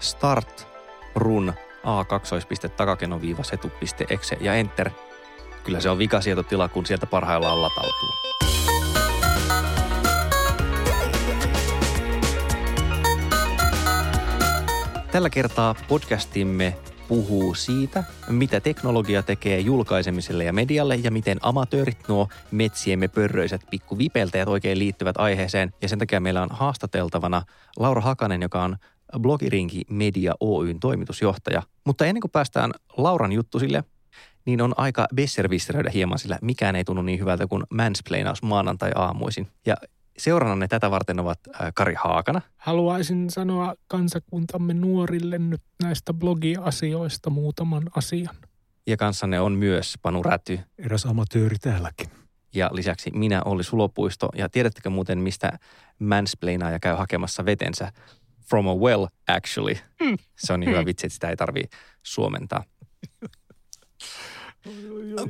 Start, run, a 2 takakeno setu.exe ja enter. Kyllä se on vikasietotila, kun sieltä parhaillaan latautuu. Tällä kertaa podcastimme puhuu siitä, mitä teknologia tekee julkaisemiselle ja medialle ja miten amatöörit nuo metsiemme pörröiset pikkuvipeltäjät oikein liittyvät aiheeseen. Ja sen takia meillä on haastateltavana Laura Hakanen, joka on Blogirinki Media Oyn toimitusjohtaja. Mutta ennen kuin päästään Lauran juttusille, niin on aika besservisseröidä hieman, sillä mikään ei tunnu niin hyvältä kuin mansplainaus maanantai-aamuisin. Ja Seurannanne tätä varten ovat Kari Haakana. Haluaisin sanoa kansakuntamme nuorille nyt näistä blogiasioista muutaman asian. Ja kanssanne on myös Panu Räty. Eräs amatööri täälläkin. Ja lisäksi minä oli Sulopuisto. Ja tiedättekö muuten, mistä mansplainaaja käy hakemassa vetensä? From a well, actually. Mm. Se on niin hyvä vitsi, että sitä ei tarvitse suomentaa.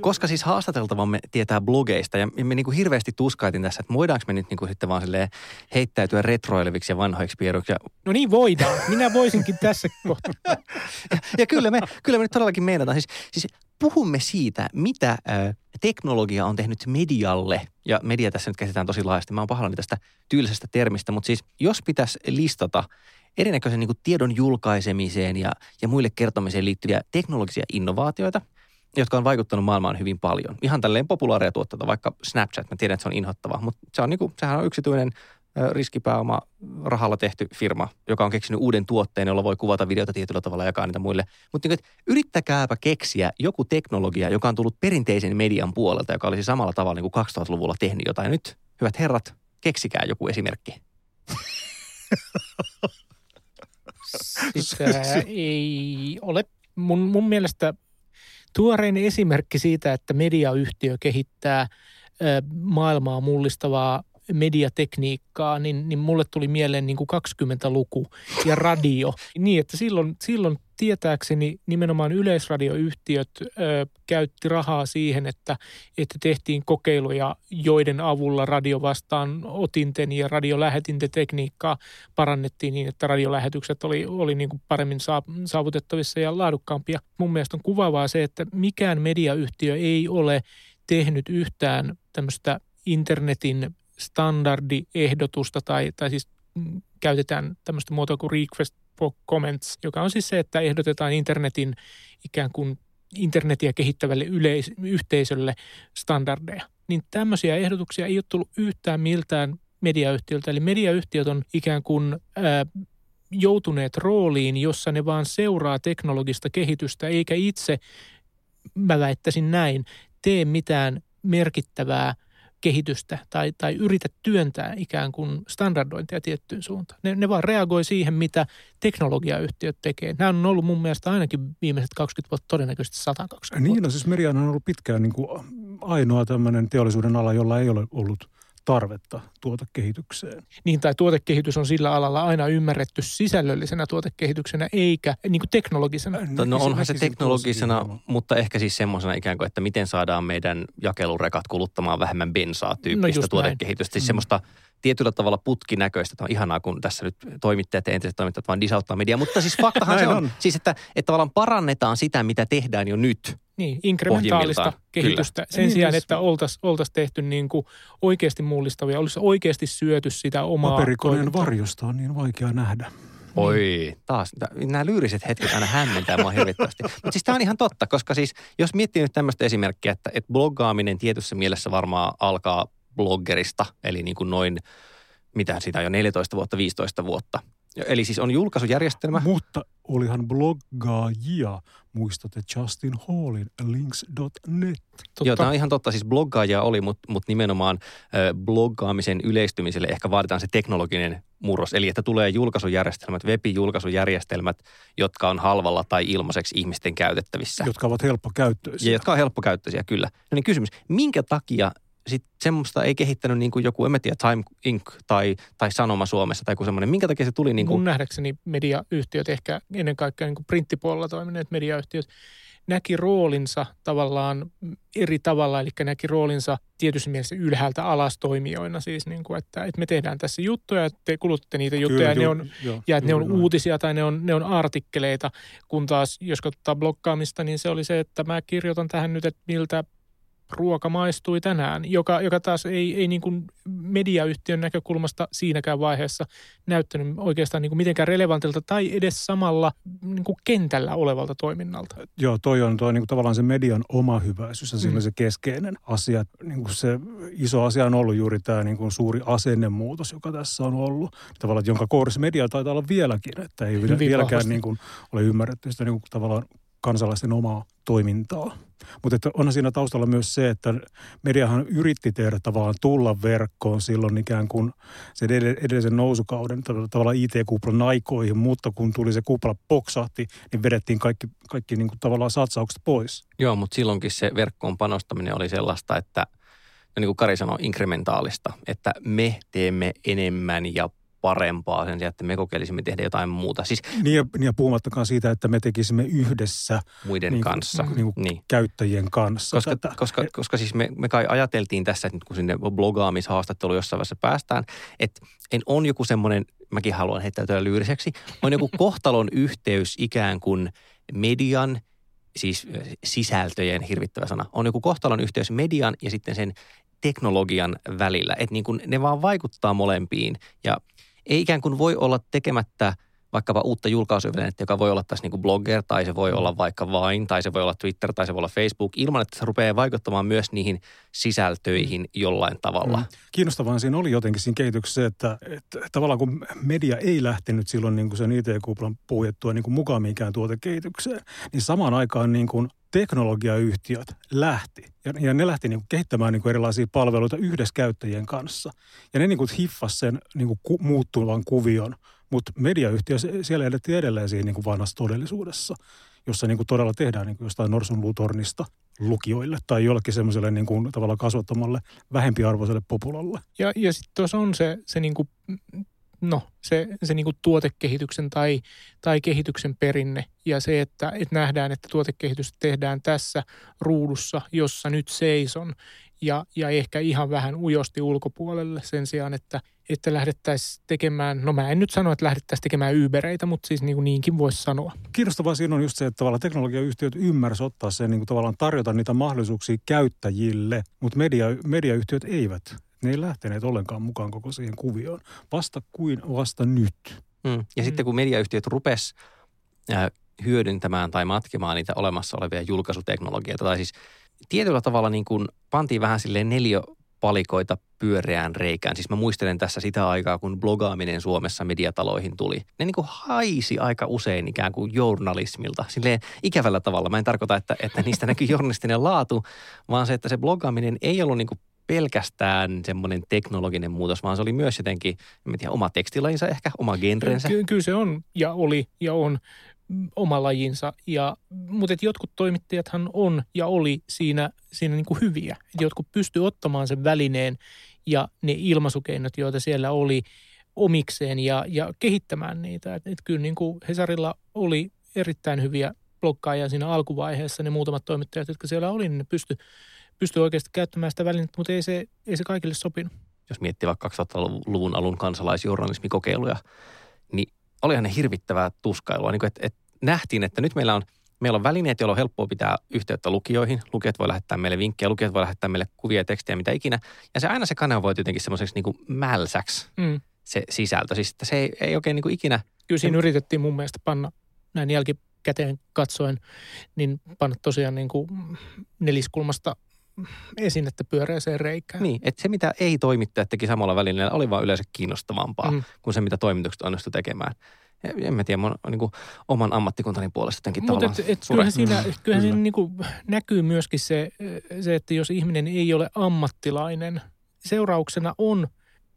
Koska siis haastateltavamme tietää blogeista ja me niin kuin hirveästi tuskaitin tässä, että voidaanko me nyt niin kuin sitten vaan heittäytyä retroileviksi ja vanhoiksi pieruiksi. Ja... No niin voidaan. Minä voisinkin tässä kohtaa. ja, ja kyllä, me, kyllä me nyt todellakin meinataan. Siis, siis puhumme siitä, mitä ö, teknologia on tehnyt medialle. Ja media tässä nyt käsitään tosi laajasti. Mä oon pahallani tästä tyylisestä termistä, mutta siis jos pitäisi listata erinäköisen niin kuin tiedon julkaisemiseen ja, ja muille kertomiseen liittyviä teknologisia innovaatioita – jotka on vaikuttanut maailmaan hyvin paljon. Ihan tälleen populaaria tuotteita, vaikka Snapchat, mä tiedän, että se on inhottava, mutta se on niinku, sehän on yksityinen riskipääoma rahalla tehty firma, joka on keksinyt uuden tuotteen, jolla voi kuvata videota tietyllä tavalla ja jakaa niitä muille. Mutta niin, yrittäkääpä keksiä joku teknologia, joka on tullut perinteisen median puolelta, joka olisi samalla tavalla niin kuin 2000-luvulla tehnyt jotain. Nyt, hyvät herrat, keksikää joku esimerkki. Siis, ei ole mun, mun mielestä Tuorein esimerkki siitä, että mediayhtiö kehittää maailmaa mullistavaa mediatekniikkaa, niin, niin mulle tuli mieleen niin kuin 20-luku ja radio. Niin, että silloin, silloin tietääkseni nimenomaan yleisradioyhtiöt ö, käytti rahaa siihen, että, että tehtiin kokeiluja, joiden avulla radio vastaan otinten ja radiolähetintetekniikkaa parannettiin niin, että radiolähetykset oli, oli niin kuin paremmin saavutettavissa ja laadukkaampia. Mun mielestä on kuvaavaa se, että mikään mediayhtiö ei ole tehnyt yhtään tämmöistä internetin standardiehdotusta tai, tai siis käytetään tämmöistä muotoa kuin request for comments, joka on siis se, että ehdotetaan internetin ikään kuin internetiä kehittävälle yleis- yhteisölle standardeja. Niin tämmöisiä ehdotuksia ei ole tullut yhtään miltään mediayhtiöltä. Eli mediayhtiöt on ikään kuin ää, joutuneet rooliin, jossa ne vaan seuraa teknologista kehitystä, eikä itse, mä väittäisin näin, tee mitään merkittävää – kehitystä tai, tai yritä työntää ikään kuin standardointia tiettyyn suuntaan. Ne, ne vaan reagoi siihen, mitä teknologiayhtiöt tekee. Nämä on ollut mun mielestä ainakin viimeiset 20 vuotta, todennäköisesti 120 Niin, no siis Merian on ollut pitkään niin kuin ainoa tämmöinen teollisuuden ala, jolla ei ole ollut – tarvetta tuotekehitykseen. Niin, tai tuotekehitys on sillä alalla aina ymmärretty sisällöllisenä tuotekehityksenä eikä niin kuin teknologisena. No, no onhan se teknologisena, mutta ehkä siis semmoisena ikään kuin, että miten saadaan meidän jakelurekat kuluttamaan vähemmän bensaa tyyppistä no tuotekehitystä. Siis mm. Tietyllä tavalla putkinäköistä. Tämä on ihanaa, kun tässä nyt toimittajat ja entiset toimittajat vaan disauttaa mediaa. Mutta siis faktahan se on, on. Siis että, että tavallaan parannetaan sitä, mitä tehdään jo nyt. Niin, inkrementaalista kehitystä. Kyllä. Sen niin, sijaan, siis... että oltaisiin oltais tehty niin kuin oikeasti mullistavia, olisi oikeasti syöty sitä omaa Paperikoneen varjosta on niin vaikea nähdä. Oi, taas nämä lyyriset hetket aina hämmentää mua hirvittävästi. Mutta siis tämä on ihan totta, koska siis jos miettii nyt tämmöistä esimerkkiä, että, että bloggaaminen tietyssä mielessä varmaan alkaa bloggerista, eli niin kuin noin, mitä sitä on jo 14 vuotta, 15 vuotta. Eli siis on julkaisujärjestelmä. Mutta olihan bloggaajia. Muistatte Justin Hallin links.net. Totta. Joo, tämä on ihan totta. Siis bloggaajia oli, mutta mut nimenomaan äh, bloggaamisen yleistymiselle ehkä vaaditaan se teknologinen murros. Eli että tulee julkaisujärjestelmät, web-julkaisujärjestelmät, jotka on halvalla tai ilmaiseksi ihmisten käytettävissä. Jotka ovat helppokäyttöisiä. Ja jotka on helppokäyttöisiä, kyllä. No niin kysymys, minkä takia sit semmoista ei kehittänyt niin kuin joku, en mä tiedä, Time Inc. tai, tai Sanoma Suomessa tai joku semmoinen. Minkä takia se tuli niin kuin... Mun nähdäkseni mediayhtiöt, ehkä ennen kaikkea niin kuin printtipuolella toimineet mediayhtiöt, näki roolinsa tavallaan eri tavalla, eli näki roolinsa tietysti mielessä ylhäältä alas toimijoina siis, niin kuin, että, että me tehdään tässä juttuja, että te kulutte niitä juttuja Kyllä, ja, ne on, jo, ja että ne on uutisia tai ne on, ne on artikkeleita, kun taas jos katsotaan blokkaamista, niin se oli se, että mä kirjoitan tähän nyt, että miltä ruoka maistui tänään, joka, joka taas ei, ei niin kuin mediayhtiön näkökulmasta siinäkään vaiheessa näyttänyt oikeastaan niin kuin mitenkään relevantilta tai edes samalla niin kuin kentällä olevalta toiminnalta. Joo, toi on toi niin kuin tavallaan se median oma hyväisyys ja mm. se keskeinen asia. Niin kuin se iso asia on ollut juuri tämä niin kuin suuri asennemuutos, joka tässä on ollut. Tavallaan, jonka kourissa media taitaa olla vieläkin, että ei Hyvin vieläkään niin kuin ole ymmärretty sitä niin kuin tavallaan kansalaisten omaa toimintaa. Mutta onhan siinä taustalla myös se, että mediahan yritti tehdä tavallaan tulla verkkoon silloin ikään kuin sen edellisen nousukauden tavallaan IT-kuplan aikoihin, mutta kun tuli se kupla poksahti, niin vedettiin kaikki, kaikki niin kuin tavallaan satsaukset pois. Joo, mutta silloinkin se verkkoon panostaminen oli sellaista, että no niin kuin Kari sanoi, inkrementaalista, että me teemme enemmän ja parempaa sen sijaan, että me kokeilisimme tehdä jotain muuta. Siis, niin, ja, niin ja puhumattakaan siitä, että me tekisimme yhdessä muiden niin kanssa. Niin niin. käyttäjien kanssa. Koska, tätä. koska, koska siis me, me kai ajateltiin tässä, että nyt kun sinne blogaamishaastattelu jossain vaiheessa päästään, että en on joku semmoinen, mäkin haluan heittäytyä lyyriseksi, on joku kohtalon yhteys ikään kuin median siis sisältöjen hirvittävä sana, on joku kohtalon yhteys median ja sitten sen teknologian välillä. Että niin kuin ne vaan vaikuttaa molempiin. Ja ei ikään kuin voi olla tekemättä vaikkapa uutta julkaisuvälinettä, joka voi olla tässä niin kuin blogger, tai se voi olla vaikka Vine, tai se voi olla Twitter, tai se voi olla Facebook, ilman että se rupeaa vaikuttamaan myös niihin sisältöihin jollain tavalla. Mm. Kiinnostavaa siinä oli jotenkin siinä kehityksessä, että, että tavallaan kun media ei lähtenyt silloin niin kuin sen IT-kuplan puhjettua niin kuin mukaan mikään tuotekehitykseen, niin samaan aikaan niin kuin teknologiayhtiöt lähti. Ja, ja ne lähti niin kuin kehittämään niin kuin erilaisia palveluita yhdessä käyttäjien kanssa. Ja ne niin kuin hiffasi sen niin kuin ku, muuttuvan kuvion. Mutta mediayhtiö, siellä edettiin edelleen siinä niin kuin vanhassa todellisuudessa, jossa niin kuin todella tehdään niin kuin jostain norsunluutornista lukijoille tai jollekin semmoiselle niin kuin tavallaan kasvattamalle vähempiarvoiselle populalle. Ja, ja sitten tuossa on se, se niin kuin no, se, se niin kuin tuotekehityksen tai, tai kehityksen perinne ja se, että, että nähdään, että tuotekehitystä tehdään tässä ruudussa, jossa nyt seison ja, ja ehkä ihan vähän ujosti ulkopuolelle sen sijaan, että, että lähdettäisiin tekemään, no mä en nyt sano, että lähdettäisiin tekemään Ubereita, mutta siis niin kuin niinkin voisi sanoa. Kiinnostavaa siinä on just se, että tavallaan teknologiayhtiöt ymmärsivät ottaa sen niin kuin tavallaan tarjota niitä mahdollisuuksia käyttäjille, mutta media, mediayhtiöt eivät ne ei lähteneet ollenkaan mukaan koko siihen kuvioon. Vasta kuin vasta nyt. Mm. Ja mm. sitten kun mediayhtiöt rupes äh, hyödyntämään tai matkemaan niitä olemassa olevia julkaisuteknologioita, tai siis tietyllä tavalla niin kuin pantiin vähän silleen neljä palikoita pyöreään reikään. Siis mä muistelen tässä sitä aikaa, kun blogaaminen Suomessa mediataloihin tuli. Ne niin kuin haisi aika usein ikään kuin journalismilta. Silleen ikävällä tavalla. Mä en tarkoita, että, että niistä näkyy journalistinen laatu, vaan se, että se blogaaminen ei ollut niin kuin pelkästään semmoinen teknologinen muutos, vaan se oli myös jotenkin, en tiedä, oma tekstilajinsa ehkä, oma genrensä. Ky- kyllä se on ja oli ja on oma lajinsa. Ja, mutta et jotkut toimittajathan on ja oli siinä, siinä niin kuin hyviä. Et jotkut pysty ottamaan sen välineen ja ne ilmaisukeinot, joita siellä oli omikseen ja, ja kehittämään niitä. Et, et kyllä niin kuin Hesarilla oli erittäin hyviä blokkaajia siinä alkuvaiheessa. Ne muutamat toimittajat, jotka siellä oli, niin ne pysty pystyy oikeasti käyttämään sitä välinettä, mutta ei se, ei se kaikille sopinut. Jos miettii vaikka 2000-luvun alun kansalaisjournalismikokeiluja, niin olihan ne hirvittävää tuskailua. Niin kuin, että, että nähtiin, että nyt meillä on, meillä on välineet, joilla on helppoa pitää yhteyttä lukijoihin. Lukijat voi lähettää meille vinkkejä, lukijat voi lähettää meille kuvia, tekstejä, mitä ikinä. Ja se aina se voi jotenkin semmoiseksi niin kuin mälsäksi mm. se sisältö. Siis että se ei, ei oikein niin kuin ikinä... Kyllä siinä yritettiin mun mielestä panna näin jälkikäteen katsoen, niin panna tosiaan niin kuin neliskulmasta esinettä pyöreäseen reikään. Niin, että se mitä ei toimittajat teki samalla välineellä oli vaan yleensä kiinnostavampaa mm. kuin se mitä toimitukset onnistu tekemään. En mä tiedä, mun niin kuin, oman ammattikuntani puolesta jotenkin Mutta tavallaan et, et, sure. kyllähän siinä, kyllähän Kyllä. siinä niin kuin näkyy myöskin se, se, että jos ihminen ei ole ammattilainen, seurauksena on,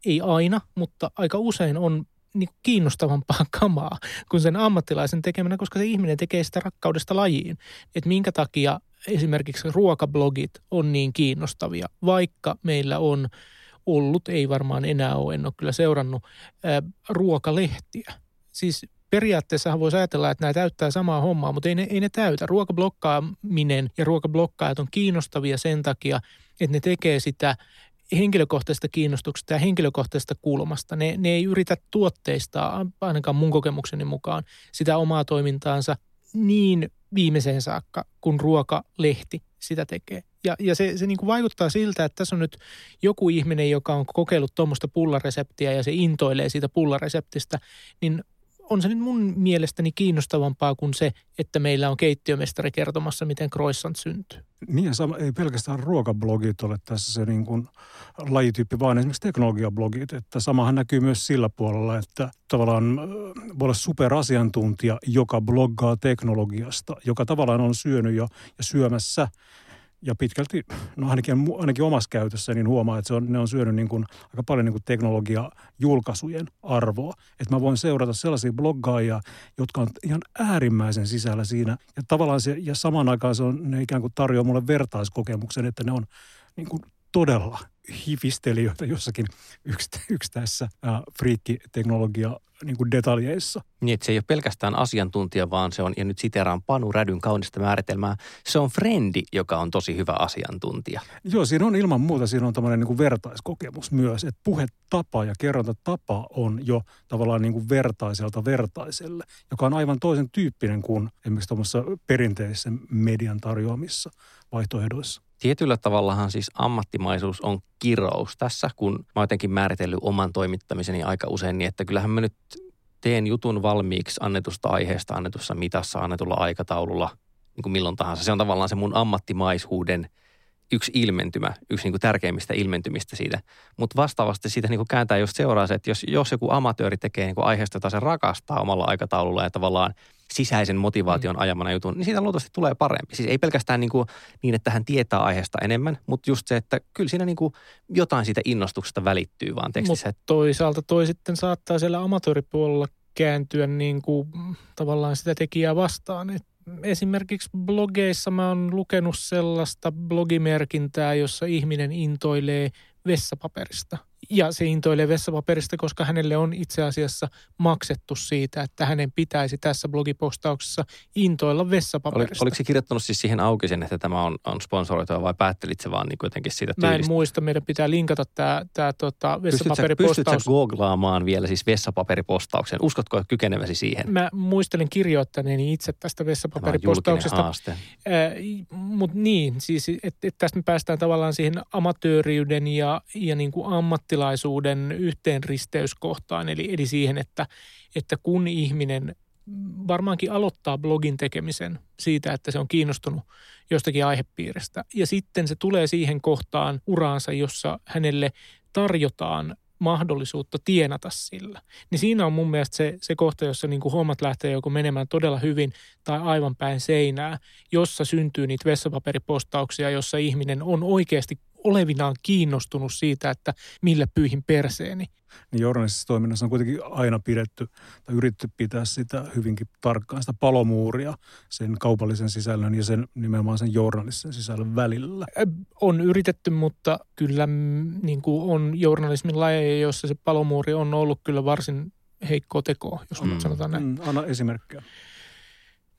ei aina, mutta aika usein on niin kuin kiinnostavampaa kamaa kuin sen ammattilaisen tekemänä, koska se ihminen tekee sitä rakkaudesta lajiin. Että minkä takia esimerkiksi ruokablogit on niin kiinnostavia, vaikka meillä on ollut, ei varmaan enää ole, en ole kyllä seurannut, ää, ruokalehtiä. Siis periaatteessa voisi ajatella, että nämä täyttää samaa hommaa, mutta ei ne, ei ne täytä. Ruokablokkaaminen ja ruokablokkaajat on kiinnostavia sen takia, että ne tekee sitä henkilökohtaisesta kiinnostuksesta ja henkilökohtaisesta kulmasta. Ne, ne ei yritä tuotteistaa, ainakaan mun kokemukseni mukaan, sitä omaa toimintaansa niin viimeiseen saakka, kun ruokalehti sitä tekee. Ja, ja se, se niin kuin vaikuttaa siltä, että tässä on nyt joku ihminen, joka on kokeillut tuommoista pullareseptiä ja se intoilee siitä pullareseptistä, niin on se nyt mun mielestäni kiinnostavampaa kuin se, että meillä on keittiömestari kertomassa, miten croissant syntyy. Niin ja sama, ei pelkästään ruokablogit ole tässä se niin kuin lajityyppi, vaan esimerkiksi teknologiablogit. Että samahan näkyy myös sillä puolella, että tavallaan äh, voi olla superasiantuntija, joka bloggaa teknologiasta, joka tavallaan on syönyt jo ja syömässä ja pitkälti, no ainakin, ainakin omassa käytössä, niin huomaa, että se on, ne on syönyt niin kuin, aika paljon niin kuin teknologia-julkaisujen arvoa. Että mä voin seurata sellaisia bloggaajia, jotka on ihan äärimmäisen sisällä siinä. Ja tavallaan se, ja samaan aikaan se on, ne ikään kuin tarjoaa mulle vertaiskokemuksen, että ne on niin kuin todella hifistelijöitä jossakin yksitä, yksittäisissä äh, friikkiteknologia niin kuin detaljeissa. Niin, että se ei ole pelkästään asiantuntija, vaan se on, ja nyt siteraan Panu Rädyn kaunista määritelmää, se on frendi, joka on tosi hyvä asiantuntija. Joo, siinä on ilman muuta, siinä on tämmöinen niin kuin vertaiskokemus myös, että puhetapa ja kerrontatapa on jo tavallaan niin kuin vertaiselta vertaiselle, joka on aivan toisen tyyppinen kuin esimerkiksi tuommoisessa perinteisessä median tarjoamissa vaihtoehdoissa. Tietyllä tavallahan siis ammattimaisuus on kirous tässä, kun mä oon jotenkin määritellyt oman toimittamiseni aika usein niin, että kyllähän mä nyt teen jutun valmiiksi annetusta aiheesta, annetussa mitassa, annetulla aikataululla, niin kuin milloin tahansa. Se on tavallaan se mun ammattimaisuuden yksi ilmentymä, yksi niin kuin tärkeimmistä ilmentymistä siitä. Mutta vastaavasti siitä niin kuin kääntää just seuraa se, että jos, jos joku amatööri tekee niin kuin aiheesta, jota se rakastaa omalla aikataululla ja tavallaan sisäisen motivaation ajamana jutun, niin siitä luultavasti tulee parempi. Siis ei pelkästään niin, kuin, niin että hän tietää aiheesta enemmän, mutta just se, että kyllä siinä niin kuin jotain siitä innostuksesta välittyy vaan tekstissä. Mutta toisaalta toi sitten saattaa siellä amatööripuolella kääntyä niin kuin tavallaan sitä tekijää vastaan. Et esimerkiksi blogeissa mä oon lukenut sellaista blogimerkintää, jossa ihminen intoilee vessapaperista. Ja se intoilee vessapaperista, koska hänelle on itse asiassa maksettu siitä, että hänen pitäisi tässä blogipostauksessa intoilla Oli, vessapaperista. oliko se kirjoittanut siis siihen auki sen, että tämä on, on sponsoroitua vai päättelit se vaan niin jotenkin siitä Mä en tyylistä? muista, meidän pitää linkata tämä, tämä tota, Pystytkö, pystytkö vessapaperipostaus. googlaamaan vielä siis vessapaperipostauksen? Uskotko kykeneväsi siihen? Mä muistelen kirjoittaneeni itse tästä vessapaperipostauksesta. haaste. Mutta niin, siis että et tästä me päästään tavallaan siihen amatööriyden ja, ja niin kuin ammattilaisuuden yhteenristeyskohtaan, eli, eli siihen, että, että kun ihminen varmaankin aloittaa blogin tekemisen siitä, että se on kiinnostunut jostakin aihepiiristä, ja sitten se tulee siihen kohtaan uraansa, jossa hänelle tarjotaan mahdollisuutta tienata sillä. Niin siinä on mun mielestä se, se kohta, jossa niin kuin hommat lähtee joko menemään todella hyvin tai aivan päin seinää, jossa syntyy niitä vessapaperipostauksia, jossa ihminen on oikeasti olevinaan kiinnostunut siitä, että millä pyyhin perseeni. Niin journalistisessa toiminnassa on kuitenkin aina pidetty tai yritetty pitää sitä hyvinkin tarkkaan, sitä palomuuria sen kaupallisen sisällön ja sen nimenomaan sen journalistisen sisällön välillä. On yritetty, mutta kyllä mm, niin kuin on journalismin lajeja, joissa se palomuuri on ollut kyllä varsin heikkoa tekoa, jos Mm. mm. sanotaan näin. Mm, anna esimerkkejä.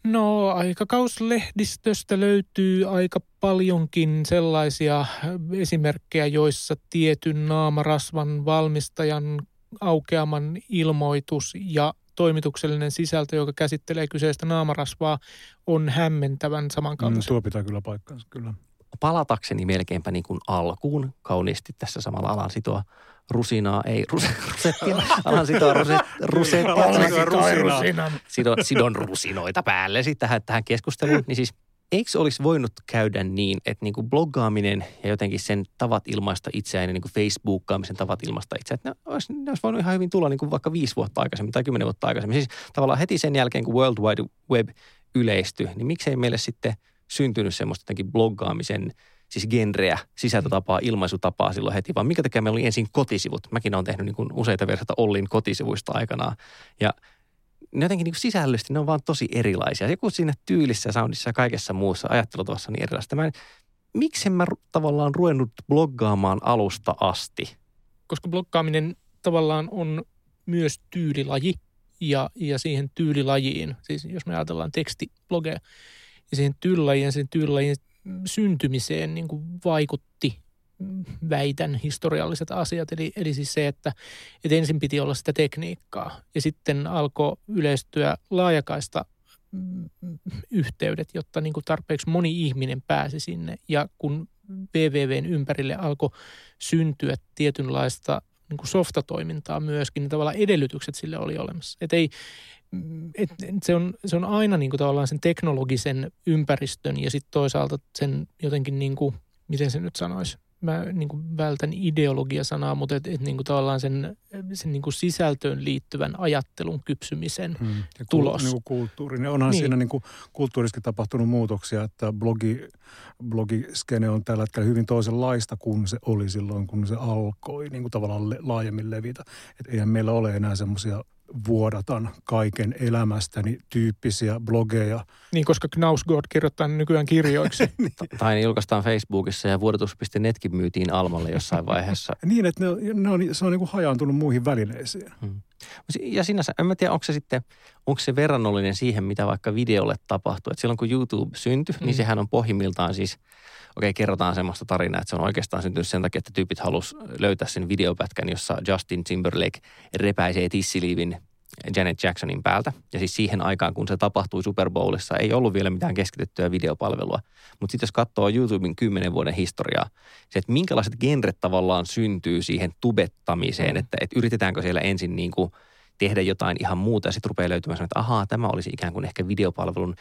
No aikakauslehdistöstä löytyy aika paljonkin sellaisia esimerkkejä, joissa tietyn naamarasvan valmistajan aukeaman ilmoitus ja toimituksellinen sisältö, joka käsittelee kyseistä naamarasvaa, on hämmentävän Mm, samankaltaisia. tuo pitää kyllä paikkansa, kyllä. Palatakseni melkeinpä niin kuin alkuun kauniisti tässä samalla alan sitoa rusinaa, ei rus, rusettia, alan sitoa ruset, rusettia, Alan sitoa. Rusinan. sidon, sidon rusinoita päälle sitten tähän, tähän keskusteluun. Niin siis eikö olisi voinut käydä niin, että niin kuin bloggaaminen ja jotenkin sen tavat ilmaista itseään ja niin kuin Facebookkaamisen tavat ilmaista itseään, että ne olisi, ne olisi voinut ihan hyvin tulla niin kuin vaikka viisi vuotta aikaisemmin tai kymmenen vuotta aikaisemmin. Siis tavallaan heti sen jälkeen, kun World Wide Web yleistyi, niin miksei meille sitten syntynyt semmoista bloggaamisen siis genreä, sisältötapaa, ilmaisutapaa silloin heti, vaan mikä takia meillä oli ensin kotisivut. Mäkin olen tehnyt niin kuin useita versioita Ollin kotisivuista aikanaan. Ja ne jotenkin niin sisällöllisesti ne on vaan tosi erilaisia. Joku siinä tyylissä, soundissa ja kaikessa muussa ajattelutavassa niin erilaista. Mä en, miksi en mä tavallaan ruvennut bloggaamaan alusta asti? Koska bloggaaminen tavallaan on myös tyylilaji ja, ja siihen tyylilajiin, siis jos me ajatellaan tekstiblogeja, ja siihen tyylilajiin, sen tyylilajin syntymiseen niin kuin vaikutti väitän historialliset asiat. Eli, eli siis se, että, että ensin piti olla sitä tekniikkaa ja sitten alkoi yleistyä laajakaista mm, yhteydet, jotta niin kuin tarpeeksi moni ihminen pääsi sinne. Ja kun PVVn ympärille alkoi syntyä tietynlaista niin kuin softatoimintaa myöskin, niin tavallaan edellytykset sille oli olemassa. Et ei, et, et se, on, se on aina niin kuin tavallaan sen teknologisen ympäristön ja sitten toisaalta sen jotenkin, niin kuin, miten se nyt sanoisi, mä niin kuin vältän ideologia-sanaa, mutta et, et niin kuin tavallaan sen, sen niin kuin sisältöön liittyvän ajattelun kypsymisen hmm. ja tulos. Niin kuin kulttuuri. Ne onhan niin. siinä niin kuin kulttuurisesti tapahtunut muutoksia, että blogi, blogiskene on tällä hetkellä hyvin toisenlaista kuin se oli silloin, kun se alkoi niin kuin tavallaan le, laajemmin levitä. Et eihän meillä ole enää semmoisia vuodatan kaiken elämästäni tyyppisiä blogeja. Niin, koska Knausgård kirjoittaa nykyään kirjoiksi. niin. Tai ne julkaistaan Facebookissa ja vuodatus.netkin myytiin Almalle jossain vaiheessa. niin, että ne, ne on, se on niin kuin hajaantunut muihin välineisiin. Hmm. Ja sinänsä, en mä tiedä, onko se sitten, onko se verrannollinen siihen, mitä vaikka videolle tapahtuu. Että silloin kun YouTube syntyi, niin hmm. niin sehän on pohjimmiltaan siis – okei, kerrotaan semmoista tarinaa, että se on oikeastaan syntynyt sen takia, että tyypit halus löytää sen videopätkän, jossa Justin Timberlake repäisee tissiliivin Janet Jacksonin päältä. Ja siis siihen aikaan, kun se tapahtui Super Bowlissa, ei ollut vielä mitään keskitettyä videopalvelua. Mutta sitten jos katsoo YouTuben kymmenen vuoden historiaa, se, että minkälaiset genret tavallaan syntyy siihen tubettamiseen, mm. että, että yritetäänkö siellä ensin niin kuin tehdä jotain ihan muuta ja sitten rupeaa löytymään että ahaa, tämä olisi ikään kuin ehkä videopalvelun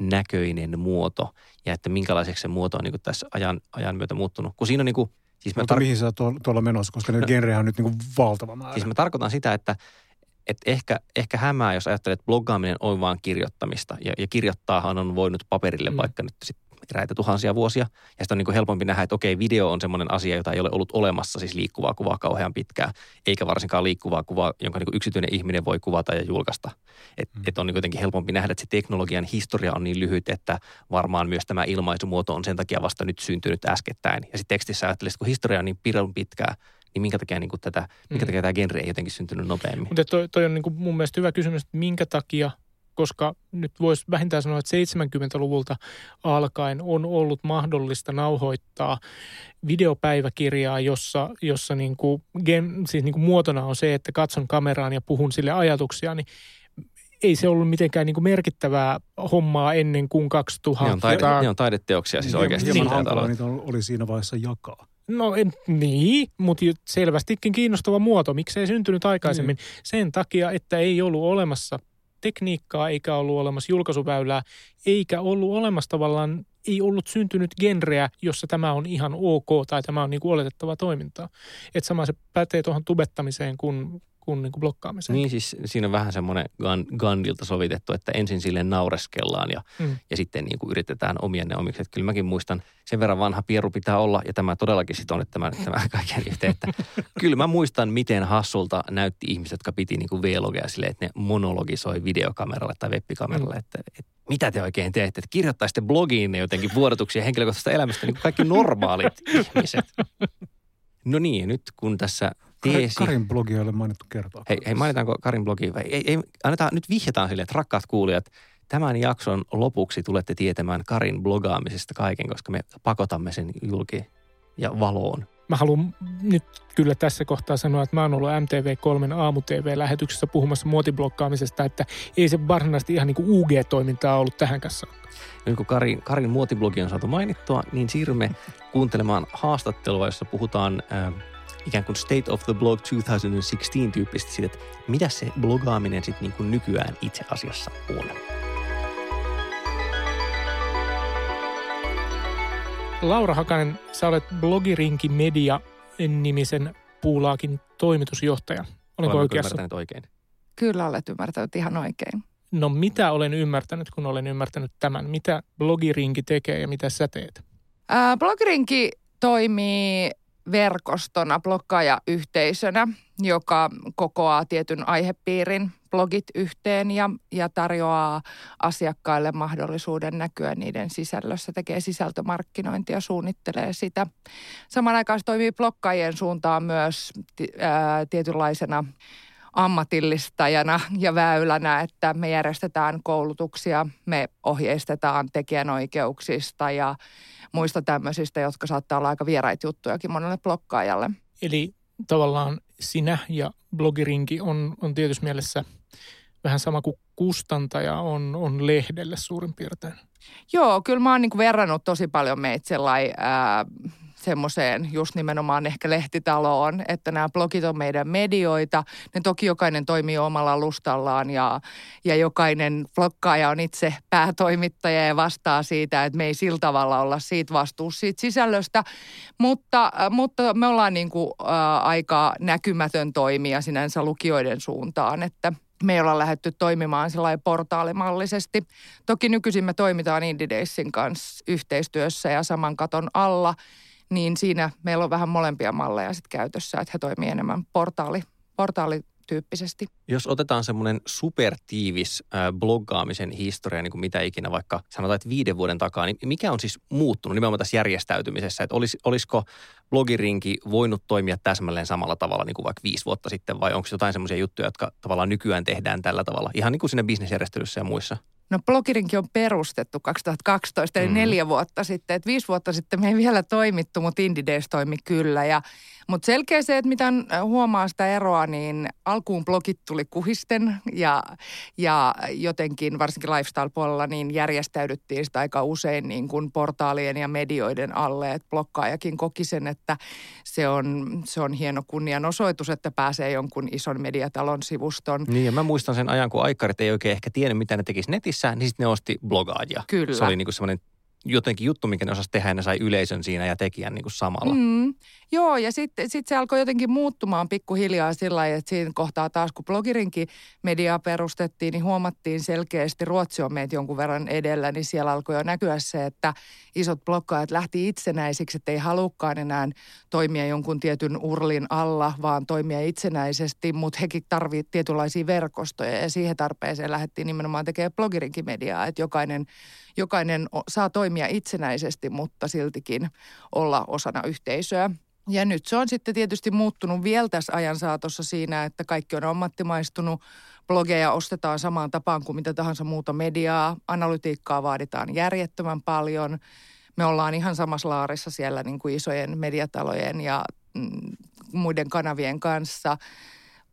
näköinen muoto ja että minkälaiseksi se muoto on niin kuin tässä ajan, ajan myötä muuttunut. Kun siinä on niin kuin, siis mä tar- mihin sä tuolla menossa, koska ne no, genreä on nyt niin kuin valtava määrä. Siis mä tarkoitan sitä, että, että ehkä, ehkä hämää, jos ajattelet, että bloggaaminen on vain kirjoittamista. Ja, ja kirjoittaahan on voinut paperille mm. vaikka nyt sit eräitä tuhansia vuosia. Ja sitten on niin kuin helpompi nähdä, että okei, video on semmoinen asia, jota ei ole ollut olemassa, siis liikkuvaa kuvaa kauhean pitkään, eikä varsinkaan liikkuvaa kuvaa, jonka niin kuin yksityinen ihminen voi kuvata ja julkaista. Että mm. et on niin jotenkin helpompi nähdä, että se teknologian historia on niin lyhyt, että varmaan myös tämä ilmaisumuoto on sen takia vasta nyt syntynyt äskettäin. Ja sitten tekstissä ajattelisi, että kun historia on niin pirun pitkää, niin minkä takia, niin kuin tätä, minkä mm. takia tämä genre ei jotenkin syntynyt nopeammin? Mutta toi, toi on niin kuin mun mielestä hyvä kysymys, että minkä takia koska nyt voisi vähintään sanoa, että 70-luvulta alkaen on ollut mahdollista nauhoittaa videopäiväkirjaa, jossa, jossa niin kuin gen, siis niin kuin muotona on se, että katson kameraan ja puhun sille ajatuksia, niin ei se ollut mitenkään niin kuin merkittävää hommaa ennen kuin 2000. Ne on, taide, ne on taideteoksia siis oikeasti. Hieman hankalaa niitä oli siinä vaiheessa jakaa. No en, niin, mutta selvästikin kiinnostava muoto. Miksei syntynyt aikaisemmin? Niin. Sen takia, että ei ollut olemassa tekniikkaa, eikä ollut olemassa julkaisuväylää, eikä ollut olemassa tavallaan, ei ollut syntynyt genreä, jossa tämä on ihan ok tai tämä on niin kuin oletettava toimintaa. Että sama se pätee tuohon tubettamiseen kuin kuin, niin kuin blokkaamiseen. Niin siis siinä on vähän semmoinen Gandilta sovitettu, että ensin sille naureskellaan ja, mm. ja sitten niin kuin yritetään omien ne omiksi. Että kyllä mäkin muistan, sen verran vanha pieru pitää olla ja tämä todellakin sitten on, että tämä, tämä kaiken yhteen, että kyllä mä muistan, miten hassulta näytti ihmiset, jotka piti niin kuin vlogia silleen, että ne monologisoi videokameralle tai webbikameralle, mm. että, että mitä te oikein teette, että kirjoittaisitte blogiin ne jotenkin vuodatuksia henkilökohtaisesta elämästä, niin kuin kaikki normaalit ihmiset. No niin, nyt kun tässä tiesi. Karin blogi ei ole mainittu kertoa. Hei, hei mainitaanko Karin blogi? Vai ei, ei, annetaan, nyt vihjataan sille, että rakkaat kuulijat, tämän jakson lopuksi tulette tietämään Karin blogaamisesta kaiken, koska me pakotamme sen julki ja valoon. Mä haluan nyt kyllä tässä kohtaa sanoa, että mä oon ollut MTV3 aamu-TV-lähetyksessä puhumassa muotiblokkaamisesta, että ei se varsinaisesti ihan niin kuin UG-toimintaa ollut tähän kanssa. Nyt kun Karin, Karin muotiblogi on saatu mainittua, niin siirrymme kuuntelemaan haastattelua, jossa puhutaan äh, ikään kuin State of the Blog 2016 tyyppisesti siitä, että mitä se blogaaminen sitten niin kuin nykyään itse asiassa on. Laura Hakanen, sä olet blogirinki media nimisen puulaakin toimitusjohtaja. Olenko oikeassa? ymmärtänyt oikein? Kyllä olet ymmärtänyt ihan oikein. No mitä olen ymmärtänyt, kun olen ymmärtänyt tämän? Mitä blogirinki tekee ja mitä sä teet? Ää, blogirinki toimii verkostona, blokkaajayhteisönä, joka kokoaa tietyn aihepiirin blogit yhteen ja, ja tarjoaa asiakkaille mahdollisuuden näkyä niiden sisällössä, tekee sisältömarkkinointia, suunnittelee sitä. Saman aikaan se toimii blokkaajien suuntaan myös ää, tietynlaisena ammatillistajana ja väylänä, että me järjestetään koulutuksia, me ohjeistetaan tekijänoikeuksista ja muista tämmöisistä, jotka saattaa olla aika vieraita juttujakin monelle blokkaajalle. Eli tavallaan sinä ja blogirinki on, on tietysti mielessä vähän sama kuin kustantaja on, on lehdelle suurin piirtein. Joo, kyllä mä oon niin verrannut tosi paljon meitä sellainen semmoiseen just nimenomaan ehkä lehtitaloon, että nämä blogit on meidän medioita. Ne toki jokainen toimii omalla alustallaan ja, ja jokainen blokkaaja on itse päätoimittaja ja vastaa siitä, että me ei sillä tavalla olla siitä vastuussa siitä sisällöstä. Mutta, mutta me ollaan niin kuin, ä, aika näkymätön toimija sinänsä lukijoiden suuntaan, että – me ei olla lähdetty toimimaan portaalimallisesti. Toki nykyisin me toimitaan Indidaysin kanssa yhteistyössä ja saman katon alla – niin siinä meillä on vähän molempia malleja sitten käytössä, että he toimii enemmän portaali, portaalityyppisesti. Jos otetaan semmoinen supertiivis äh, bloggaamisen historia, niin kuin mitä ikinä vaikka sanotaan, että viiden vuoden takaa, niin mikä on siis muuttunut nimenomaan tässä järjestäytymisessä? Että olis, olisiko blogirinki voinut toimia täsmälleen samalla tavalla niin kuin vaikka viisi vuotta sitten vai onko jotain semmoisia juttuja, jotka tavallaan nykyään tehdään tällä tavalla, ihan niin kuin siinä bisnesjärjestelyssä ja muissa? No blogirinkin on perustettu 2012, eli mm. neljä vuotta sitten. Et viisi vuotta sitten me ei vielä toimittu, mutta Indies toimi kyllä. Ja mutta selkeä se, että mitä äh, huomaa sitä eroa, niin alkuun blogit tuli kuhisten ja, ja jotenkin varsinkin lifestyle-puolella niin järjestäydyttiin sitä aika usein niin kuin portaalien ja medioiden alle. Että blokkaajakin koki sen, että se on, se on hieno kunnianosoitus, että pääsee jonkun ison mediatalon sivuston. Niin ja mä muistan sen ajan, kun aikarit ei oikein ehkä tiennyt, mitä ne tekisi netissä, niin sitten ne osti blogaajia. Kyllä. Se oli niin kuin semmoinen jotenkin juttu, mikä ne osasi tehdä ja ne sai yleisön siinä ja tekijän niin kuin samalla. Mm. Joo, ja sitten sit se alkoi jotenkin muuttumaan pikkuhiljaa sillä lailla, että siinä kohtaa taas, kun blogirinkin mediaa perustettiin, niin huomattiin selkeästi, Ruotsi on meitä jonkun verran edellä, niin siellä alkoi jo näkyä se, että isot blokkaajat lähti itsenäisiksi, että ei halukkaan enää toimia jonkun tietyn urlin alla, vaan toimia itsenäisesti, mutta hekin tarvitsevat tietynlaisia verkostoja ja siihen tarpeeseen lähdettiin nimenomaan tekemään blogirinkin mediaa, että jokainen, jokainen saa toimia itsenäisesti, mutta siltikin olla osana yhteisöä. Ja nyt se on sitten tietysti muuttunut vielä tässä ajan saatossa siinä, että kaikki on ammattimaistunut. Blogeja ostetaan samaan tapaan kuin mitä tahansa muuta mediaa. Analytiikkaa vaaditaan järjettömän paljon. Me ollaan ihan samassa laarissa siellä niin kuin isojen mediatalojen ja mm, muiden kanavien kanssa –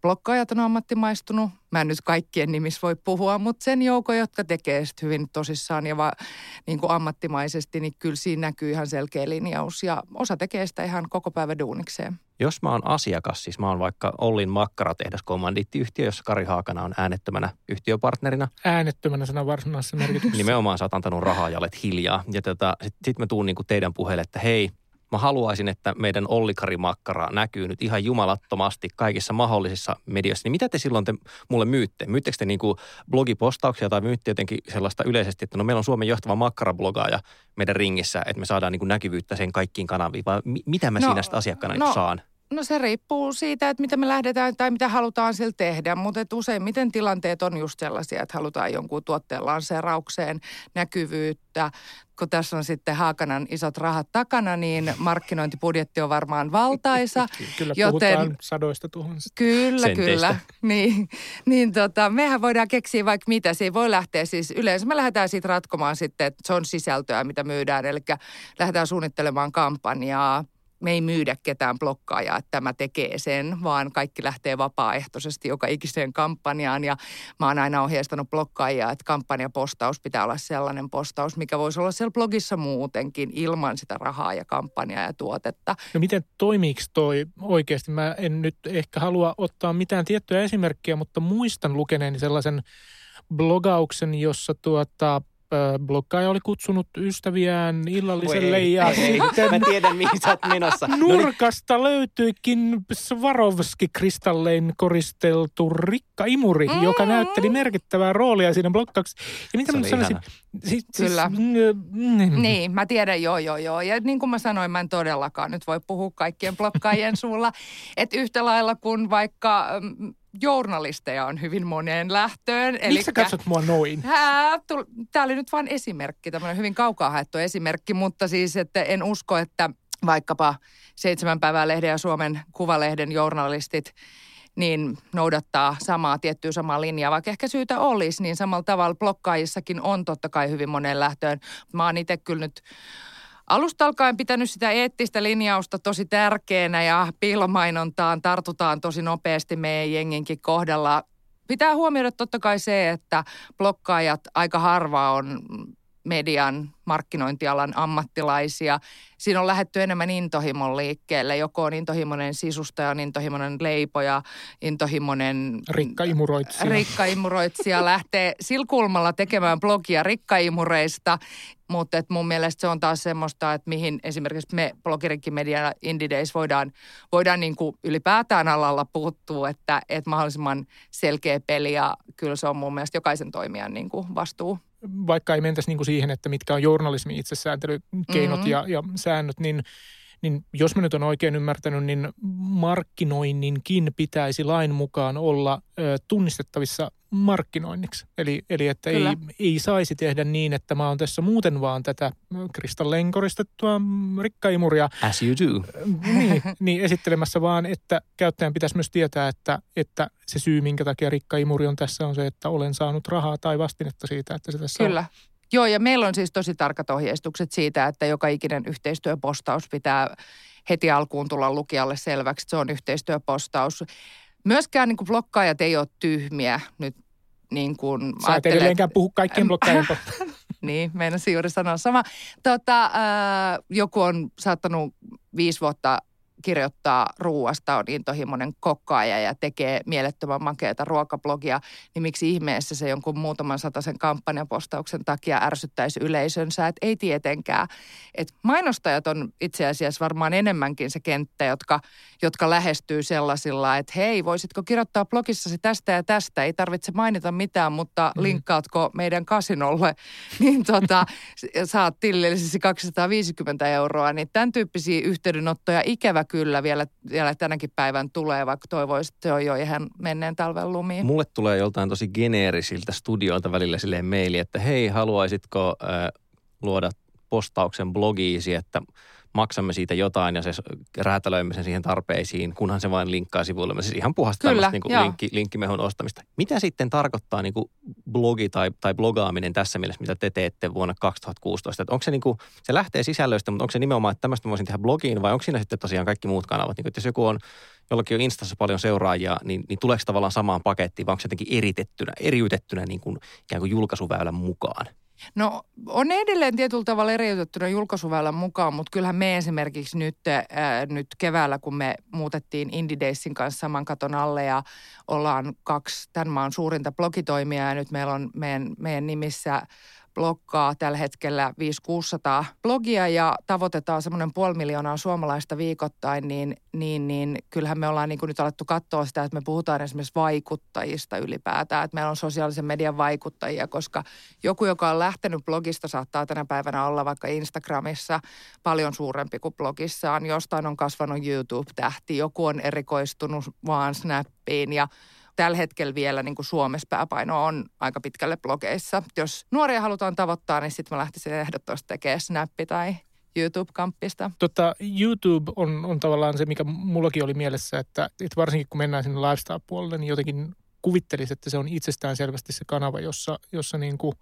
blokkaajat on ammattimaistunut. Mä en nyt kaikkien nimissä voi puhua, mutta sen joukko, jotka tekee sitä hyvin tosissaan ja va, niin kuin ammattimaisesti, niin kyllä siinä näkyy ihan selkeä linjaus. Ja osa tekee sitä ihan koko päivä duunikseen. Jos mä oon asiakas, siis mä oon vaikka Ollin makkaratehdas kommandiittiyhtiö, jossa Kari Haakana on äänettömänä yhtiöpartnerina. Äänettömänä sana varsinaisessa merkityksessä. Nimenomaan sä oot antanut rahaa ja olet hiljaa. Ja tota, sitten sit mä tuun niinku teidän puheelle, että hei, Mä haluaisin, että meidän Ollikari-makkara näkyy nyt ihan jumalattomasti kaikissa mahdollisissa medioissa. Niin mitä te silloin te mulle myytte? Myyttekö te niin kuin blogipostauksia tai myytte jotenkin sellaista yleisesti, että no meillä on Suomen johtava makkarablogaaja meidän ringissä, että me saadaan niin kuin näkyvyyttä sen kaikkiin kanaviin? Vai mitä mä no, siinä asiakkaana no, saan? No se riippuu siitä, että mitä me lähdetään tai mitä halutaan sillä tehdä, mutta useimmiten tilanteet on just sellaisia, että halutaan jonkun tuotteen lanseeraukseen näkyvyyttä. Kun tässä on sitten Haakanan isot rahat takana, niin markkinointibudjetti on varmaan valtaisa. Kyllä joten, puhutaan sadoista tuhansista. Kyllä, Senteistä. kyllä. Niin, niin tota, mehän voidaan keksiä vaikka mitä. Se voi lähteä siis, yleensä me lähdetään siitä ratkomaan sitten, että se on sisältöä, mitä myydään. Eli lähdetään suunnittelemaan kampanjaa – me ei myydä ketään blokkaajaa, että tämä tekee sen, vaan kaikki lähtee vapaaehtoisesti joka ikiseen kampanjaan. Ja mä oon aina ohjeistanut blokkaajia, että kampanjapostaus pitää olla sellainen postaus, mikä voisi olla siellä blogissa muutenkin ilman sitä rahaa ja kampanjaa ja tuotetta. No miten toimiiko toi oikeasti? Mä en nyt ehkä halua ottaa mitään tiettyä esimerkkiä, mutta muistan lukeneeni sellaisen blogauksen, jossa tuota, blokkaaja oli kutsunut ystäviään illalliselle ei, ja ei, sitten Mä tiedän, mihin sä oot menossa. No niin, nurkasta löytyikin Swarovski-kristallein koristeltu rikkaimuri, mm. joka näytteli merkittävää roolia siinä blokkauksessa. Ja mitä Se mä oli sanoisin? ihana. Siis, Kyllä. Siis, mm, Niin, mä tiedän, joo, joo, joo. Ja niin kuin mä sanoin, mä en todellakaan nyt voi puhua kaikkien blokkaajien suulla. Että yhtä lailla kuin vaikka mm, journalisteja on hyvin moneen lähtöön. Miksi sä katsot mua noin? Tämä oli nyt vain esimerkki, tämmöinen hyvin kaukaa haettu esimerkki, mutta siis, että en usko, että vaikkapa seitsemän päivää lehden ja Suomen kuvalehden journalistit niin noudattaa samaa tiettyä samaa linjaa, vaikka ehkä syytä olisi, niin samalla tavalla blokkaajissakin on totta kai hyvin moneen lähtöön. Mä oon itse kyllä nyt alusta alkaen pitänyt sitä eettistä linjausta tosi tärkeänä ja piilomainontaan tartutaan tosi nopeasti meidän jenginkin kohdalla. Pitää huomioida totta kai se, että blokkaajat aika harva on median markkinointialan ammattilaisia. Siinä on lähetty enemmän intohimon liikkeelle. Joko on intohimoinen sisustaja, on intohimoinen leipoja, intohimoinen... Rikkaimuroitsija. Rikkaimuroitsija lähtee silkulmalla tekemään blogia rikkaimureista. Mutta et mun mielestä se on taas semmoista, että mihin esimerkiksi me Blogirinkin Media Indie Days voidaan, voidaan niin kuin ylipäätään alalla puuttua, että, että mahdollisimman selkeä peli ja kyllä se on mun mielestä jokaisen toimijan niin kuin vastuu. Vaikka ei mentäisi niin kuin siihen, että mitkä on journalismin itsesääntelykeinot Mhm. ja, ja säännöt, niin niin jos mä nyt on oikein ymmärtänyt, niin markkinoinninkin pitäisi lain mukaan olla ö, tunnistettavissa markkinoinniksi. Eli, eli että ei, Kyllä. ei saisi tehdä niin, että mä oon tässä muuten vaan tätä kristalleen koristettua rikkaimuria As you do. niin, niin esittelemässä, vaan että käyttäjän pitäisi myös tietää, että, että se syy, minkä takia rikkaimuri on tässä, on se, että olen saanut rahaa tai vastinetta siitä, että se tässä on. Joo, ja meillä on siis tosi tarkat ohjeistukset siitä, että joka ikinen yhteistyöpostaus pitää heti alkuun tulla lukijalle selväksi, että se on yhteistyöpostaus. Myöskään niin kuin blokkaajat ei ole tyhmiä nyt niin kuin Sä et edelleenkään puhu kaikkien blokkaajien Niin, meinasin juuri sanoa sama. Tota, äh, joku on saattanut viisi vuotta kirjoittaa ruuasta, on intohimoinen kokkaaja ja tekee mielettömän makeata ruokablogia, niin miksi ihmeessä se jonkun muutaman sen kampanjapostauksen takia ärsyttäisi yleisönsä? Et ei tietenkään. Et mainostajat on itse asiassa varmaan enemmänkin se kenttä, jotka, jotka lähestyy sellaisilla, että hei, voisitko kirjoittaa blogissasi tästä ja tästä, ei tarvitse mainita mitään, mutta Mm. linkkaatko meidän kasinolle, niin tota, saat tilillisesti 250 euroa, niin tämän tyyppisiä yhteydenottoja ikävä kyllä vielä, vielä tänäkin päivän tulee, vaikka toivoisi, että se on jo ihan menneen talven lumiin. Mulle tulee joltain tosi geneerisiltä studioilta välillä silleen maili, että hei, haluaisitko äh, luoda postauksen blogiisi, että maksamme siitä jotain ja se räätälöimme sen siihen tarpeisiin, kunhan se vain linkkaa sivuille. Siis ihan puhasta Kyllä, tämmöistä niin kuin linkki, linkkimehun ostamista. Mitä sitten tarkoittaa niin kuin blogi tai, tai blogaaminen tässä mielessä, mitä te teette vuonna 2016? Että onko se, niin kuin, se lähtee sisällöistä, mutta onko se nimenomaan, että tämmöistä voisin tehdä blogiin vai onko siinä sitten tosiaan kaikki muut kanavat? Niin kuin, että jos joku on, jollakin on Instassa paljon seuraajia, niin, niin tuleeko tavallaan samaan pakettiin vai onko se jotenkin eritettynä, eriytettynä niin kuin, ikään kuin julkaisuväylän mukaan? No on edelleen tietyllä tavalla eriytettynä julkaisuväylän mukaan, mutta kyllähän me esimerkiksi nyt, ää, nyt keväällä, kun me muutettiin Indie kanssa saman katon alle ja ollaan kaksi tämän maan suurinta blogitoimijaa ja nyt meillä on meidän, meidän nimissä blokkaa tällä hetkellä 500-600 blogia ja tavoitetaan semmoinen puoli miljoonaa suomalaista viikoittain, niin, niin, niin kyllähän me ollaan niin kuin nyt alettu katsoa sitä, että me puhutaan esimerkiksi vaikuttajista ylipäätään, että meillä on sosiaalisen median vaikuttajia, koska joku, joka on lähtenyt blogista, saattaa tänä päivänä olla vaikka Instagramissa paljon suurempi kuin blogissaan. Jostain on kasvanut YouTube-tähti, joku on erikoistunut vaan Snappiin ja tällä hetkellä vielä niin kuin Suomessa pääpaino on aika pitkälle blogeissa. Jos nuoria halutaan tavoittaa, niin sitten mä lähtisin ehdottomasti tekemään Snappi tai YouTube-kamppista. Tota, YouTube on, on tavallaan se, mikä mullakin oli mielessä, että, että varsinkin kun mennään sinne lifestyle-puolelle, niin jotenkin kuvittelisi, että se on itsestään selvästi se kanava, jossa, jossa niin kuin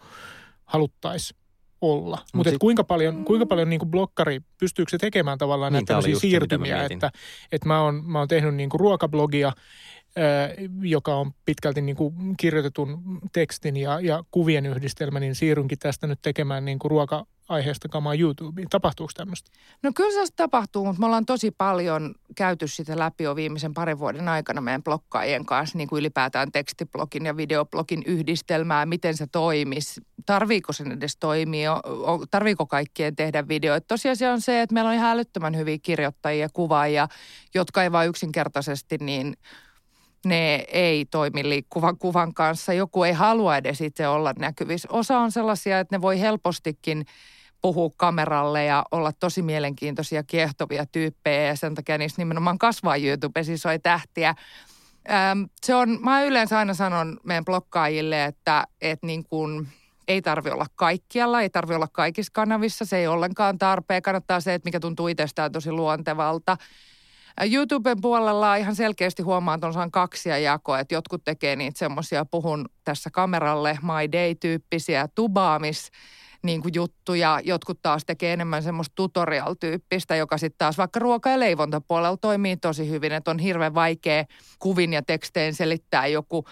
haluttaisiin olla. Mutta sit- sit... kuinka paljon, kuinka paljon niin kuin blokkari, pystyykö se tekemään tavallaan Niin, näitä se, siirtymiä, mietin. että, että mä oon, mä oon tehnyt niin kuin ruokablogia, joka on pitkälti niin kuin kirjoitetun tekstin ja, ja kuvien yhdistelmä, niin siirrynkin tästä nyt tekemään niin kuin ruoka, aiheesta kamaa YouTubeen. Tapahtuuko tämmöistä? No kyllä se tapahtuu, mutta me ollaan tosi paljon käyty sitä läpi jo viimeisen parin vuoden aikana meidän blokkaajien kanssa, niin kuin ylipäätään tekstiblogin ja videoblogin yhdistelmää, miten se toimisi, tarviiko sen edes toimia, tarviiko kaikkien tehdä videoita. Tosiasia on se, että meillä on ihan älyttömän hyviä kirjoittajia, kuvaajia, jotka ei vain yksinkertaisesti niin ne ei toimi liikkuvan kuvan kanssa. Joku ei halua edes itse olla näkyvissä. Osa on sellaisia, että ne voi helpostikin puhua kameralle ja olla tosi mielenkiintoisia, kiehtovia tyyppejä ja sen takia niistä nimenomaan kasvaa YouTube, soi tähtiä. Ähm, se on, mä yleensä aina sanon meidän blokkaajille, että, että niin kuin, ei tarvi olla kaikkialla, ei tarvi olla kaikissa kanavissa, se ei ollenkaan tarpeen. Kannattaa se, että mikä tuntuu itsestään tosi luontevalta. YouTuben puolella ihan selkeästi huomaan, että on kaksia jakoa, että jotkut tekee niitä semmoisia, puhun tässä kameralle, my day-tyyppisiä tubaamis niin kuin juttuja. Jotkut taas tekee enemmän semmoista tutorial-tyyppistä, joka sitten taas vaikka ruoka- ja leivontapuolella toimii tosi hyvin. Että on hirveän vaikea kuvin ja tekstein selittää joku,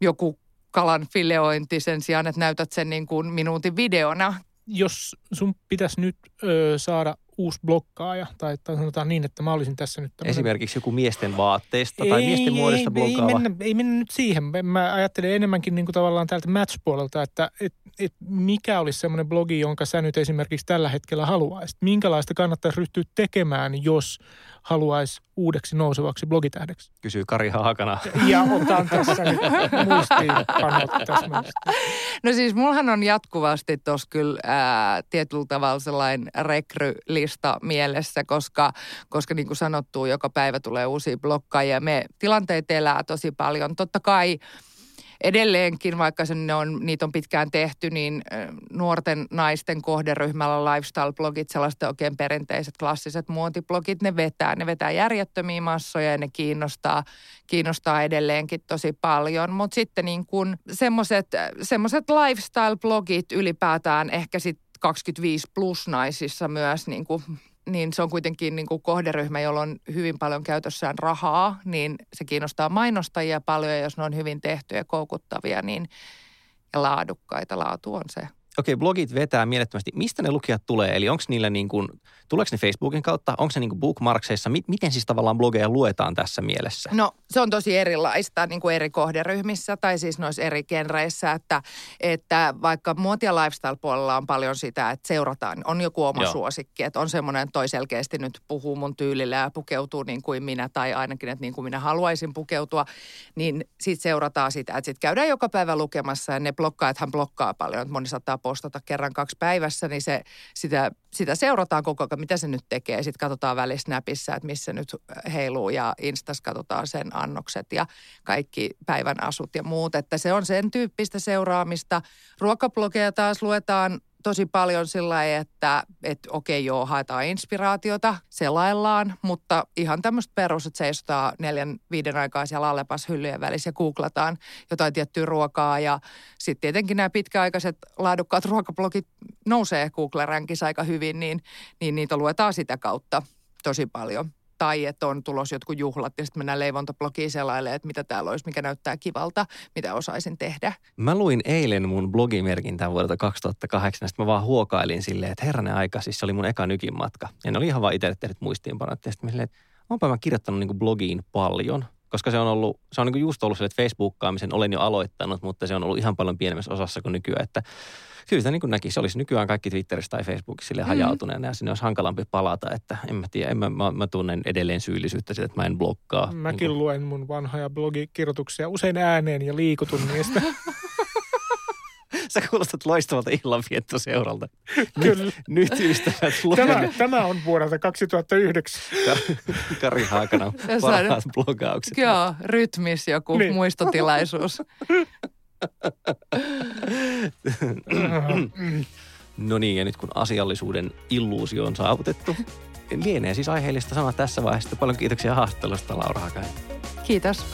joku kalan fileointi sen sijaan, että näytät sen niin kuin minuutin videona. Jos sun pitäisi nyt ö, saada uusi blokkaaja, tai, tai sanotaan niin, että mä olisin tässä nyt tämmöinen... Esimerkiksi joku miesten vaatteista tai ei, miesten muodosta blokkaava. Ei mennä, ei mennä nyt siihen. Mä ajattelen enemmänkin niin kuin tavallaan täältä match-puolelta, että et, et mikä olisi semmoinen blogi, jonka sä nyt esimerkiksi tällä hetkellä haluaisit. Minkälaista kannattaisi ryhtyä tekemään, jos haluaisi uudeksi nousevaksi blogitähdeksi? Kysyy Kari Haakana. Ja otan tässä nyt muistiinpanot täsmällisesti. No siis mullahan on jatkuvasti tuossa kyllä ää, tietyllä tavalla sellainen rekrylista mielessä, koska, koska niin kuin sanottu, joka päivä tulee uusia blokkaajia. Me tilanteet elää tosi paljon. Totta kai edelleenkin, vaikka se ne on, niitä on pitkään tehty, niin nuorten naisten kohderyhmällä lifestyle-blogit, sellaiset oikein perinteiset klassiset muotiblogit, ne vetää. Ne vetää järjettömiä massoja ja ne kiinnostaa, kiinnostaa edelleenkin tosi paljon. Mutta sitten niin kuin semmoiset lifestyle-blogit ylipäätään ehkä sitten 25 plus naisissa myös niin kuin niin se on kuitenkin niin kuin kohderyhmä, jolla on hyvin paljon käytössään rahaa, niin se kiinnostaa mainostajia paljon ja jos ne on hyvin tehtyjä ja koukuttavia niin, ja laadukkaita, laatu on se okei, okay, blogit vetää mielettömästi. Mistä ne lukijat tulee? Eli onko niillä niin kuin, tuleeko ne Facebookin kautta? Onko se niin kuin bookmarkseissa? Miten siis tavallaan blogeja luetaan tässä mielessä? No se on tosi erilaista niin kuin eri kohderyhmissä tai siis noissa eri genreissä, että, että vaikka muoti- ja lifestyle-puolella on paljon sitä, että seurataan, on joku oma Joo. suosikki, että on semmoinen, toi selkeästi nyt puhuu mun tyylillä ja pukeutuu niin kuin minä tai ainakin, että niin kuin minä haluaisin pukeutua, niin sitten seurataan sitä, että sitten käydään joka päivä lukemassa ja ne blokkaajathan blokkaa paljon, että moni saattaa postata kerran kaksi päivässä, niin se, sitä, sitä seurataan koko ajan, mitä se nyt tekee. Sitten katsotaan välisnäpissä, että missä nyt heiluu ja Instas katsotaan sen annokset ja kaikki päivän asut ja muut. Että se on sen tyyppistä seuraamista. Ruokablogeja taas luetaan tosi paljon sillä että, että okei joo, haetaan inspiraatiota, selaillaan, mutta ihan tämmöistä perus, että seisotaan neljän, viiden aikaa siellä allepas hyllyjen välissä ja googlataan jotain tiettyä ruokaa. Ja sitten tietenkin nämä pitkäaikaiset laadukkaat ruokablogit nousee Google-ränkissa aika hyvin, niin, niin niitä luetaan sitä kautta tosi paljon tai että on tulos jotkut juhlat ja sitten mennään leivontablogiin selailemaan, että mitä täällä olisi, mikä näyttää kivalta, mitä osaisin tehdä. Mä luin eilen mun blogimerkintään vuodelta 2008, sitten mä vaan huokailin silleen, että herranen aika, siis se oli mun eka nykin matka. Ja ne oli ihan vaan itselle tehnyt muistiinpanot. Ja sitten mä silleen, että onpa mä kirjoittanut niin blogiin paljon, koska se on ollut, se on niin just ollut sille, että Facebookkaamisen olen jo aloittanut, mutta se on ollut ihan paljon pienemmässä osassa kuin nykyään, että kyllä sitä niin kuin näki, se olisi nykyään kaikki Twitterissä tai Facebookissa sille mm. hajautuneena ja sinne olisi hankalampi palata, että en mä tiedä, en mä, mä, mä tunnen edelleen syyllisyyttä siitä, että mä en blokkaa. Mäkin niin kuin. luen mun vanhoja blogikirjoituksia usein ääneen ja liikutun niistä. Sä kuulostat loistavalta illanviettoseuralta. Kyllä. Nyt, nyt ystävät tämä, tämä on vuodelta 2009. Kari Haakana, parhaat blogaukset. Joo, rytmis joku niin. muistotilaisuus. no niin, ja nyt kun asiallisuuden illuusio on saavutettu, lienee siis aiheellista sanoa tässä vaiheessa. Paljon kiitoksia haastattelusta, Laura Hakainen. Kiitos.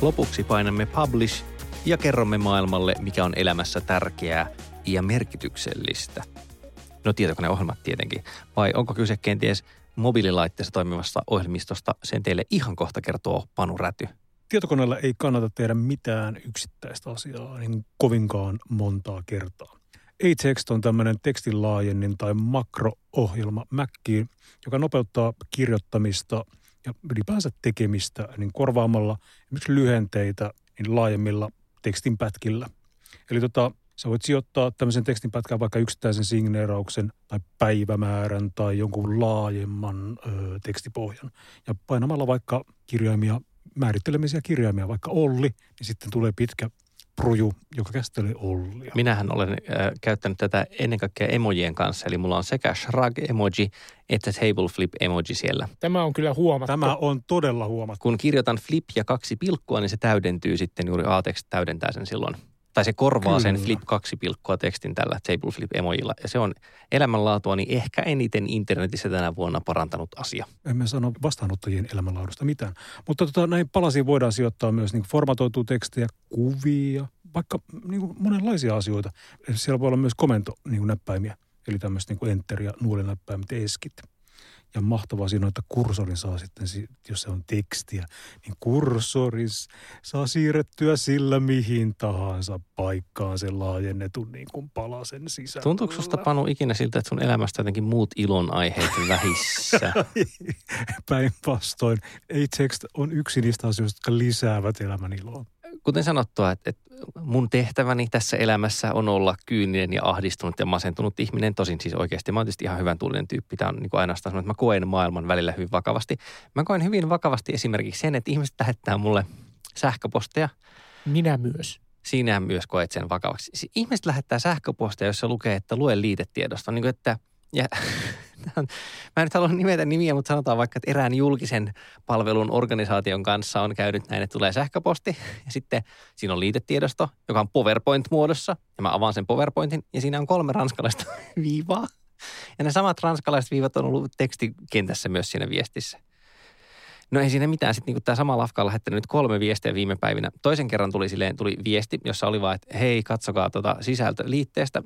Lopuksi painamme publish ja kerromme maailmalle, mikä on elämässä tärkeää ja merkityksellistä. No tietokoneohjelmat tietenkin. Vai onko kyse kenties mobiililaitteessa toimivasta ohjelmistosta. Sen teille ihan kohta kertoo Panu Räty. Tietokoneella ei kannata tehdä mitään yksittäistä asiaa niin kovinkaan montaa kertaa. A-Text on tämmöinen tekstin laajennin tai makro-ohjelma Mackiin, joka nopeuttaa kirjoittamista ja ylipäänsä tekemistä niin korvaamalla esimerkiksi lyhenteitä niin laajemmilla tekstinpätkillä. Eli tota, sä voit sijoittaa tämmöisen tekstinpätkän vaikka yksittäisen signeerauksen tai päivämäärän tai jonkun laajemman ö, tekstipohjan. Ja painamalla vaikka kirjaimia, määrittelemisiä kirjaimia, vaikka Olli, niin sitten tulee pitkä pruju, joka käsittelee Ollia. Minähän olen äh, käyttänyt tätä ennen kaikkea emojien kanssa, eli mulla on sekä shrug-emoji että table flip-emoji siellä. Tämä on kyllä huomattu. Tämä on todella huomattu. Kun kirjoitan flip ja kaksi pilkkua, niin se täydentyy sitten juuri A-tekst täydentää sen silloin. Tai se korvaa Kyllä. sen flip kaksi pilkkua tekstin tällä table flip emojilla. Ja se on elämänlaatua niin ehkä eniten internetissä tänä vuonna parantanut asia. Emme sano vastaanottajien elämänlaadusta mitään. Mutta tota, näin palasiin voidaan sijoittaa myös niin formatoitua tekstejä, kuvia, vaikka niin kuin monenlaisia asioita. Siellä voi olla myös komento niin kuin näppäimiä, eli tämmöistä niin kuin enter- ja nuolinäppäimet, eskit. Ja mahtavaa siinä on, että kursorin saa sitten, jos se on tekstiä, niin kursorin saa siirrettyä sillä mihin tahansa paikkaan sen laajennetun niin kuin palasen sisällä. Tuntuuko susta Panu ikinä siltä, että sun elämästä jotenkin muut ilonaiheet vähissä? Päinvastoin. Ei text on yksi niistä asioista, jotka lisäävät elämän iloa kuten sanottua, että, että mun tehtäväni tässä elämässä on olla kyyninen ja ahdistunut ja masentunut ihminen. Tosin siis oikeasti mä oon tietysti ihan hyvän tuulinen tyyppi. Tämä on niin kuin ainoastaan sanonut, että mä koen maailman välillä hyvin vakavasti. Mä koen hyvin vakavasti esimerkiksi sen, että ihmiset lähettää mulle sähköposteja. Minä myös. Siinähän myös koet sen vakavaksi. Ihmiset lähettää sähköposteja, jossa lukee, että lue liitetiedosta. Niin kuin, että ja mä en nyt halua nimetä nimiä, mutta sanotaan vaikka, että erään julkisen palvelun organisaation kanssa on käynyt näin, että tulee sähköposti ja sitten siinä on liitetiedosto, joka on PowerPoint-muodossa ja mä avaan sen PowerPointin ja siinä on kolme ranskalaista viivaa. Ja ne samat ranskalaiset viivat on ollut tekstikentässä myös siinä viestissä. No ei siinä mitään. Sitten niin tämä sama lafka on lähettänyt nyt kolme viestiä viime päivinä. Toisen kerran tuli silleen, tuli viesti, jossa oli vaan, että hei, katsokaa tuota sisältö liitteestä.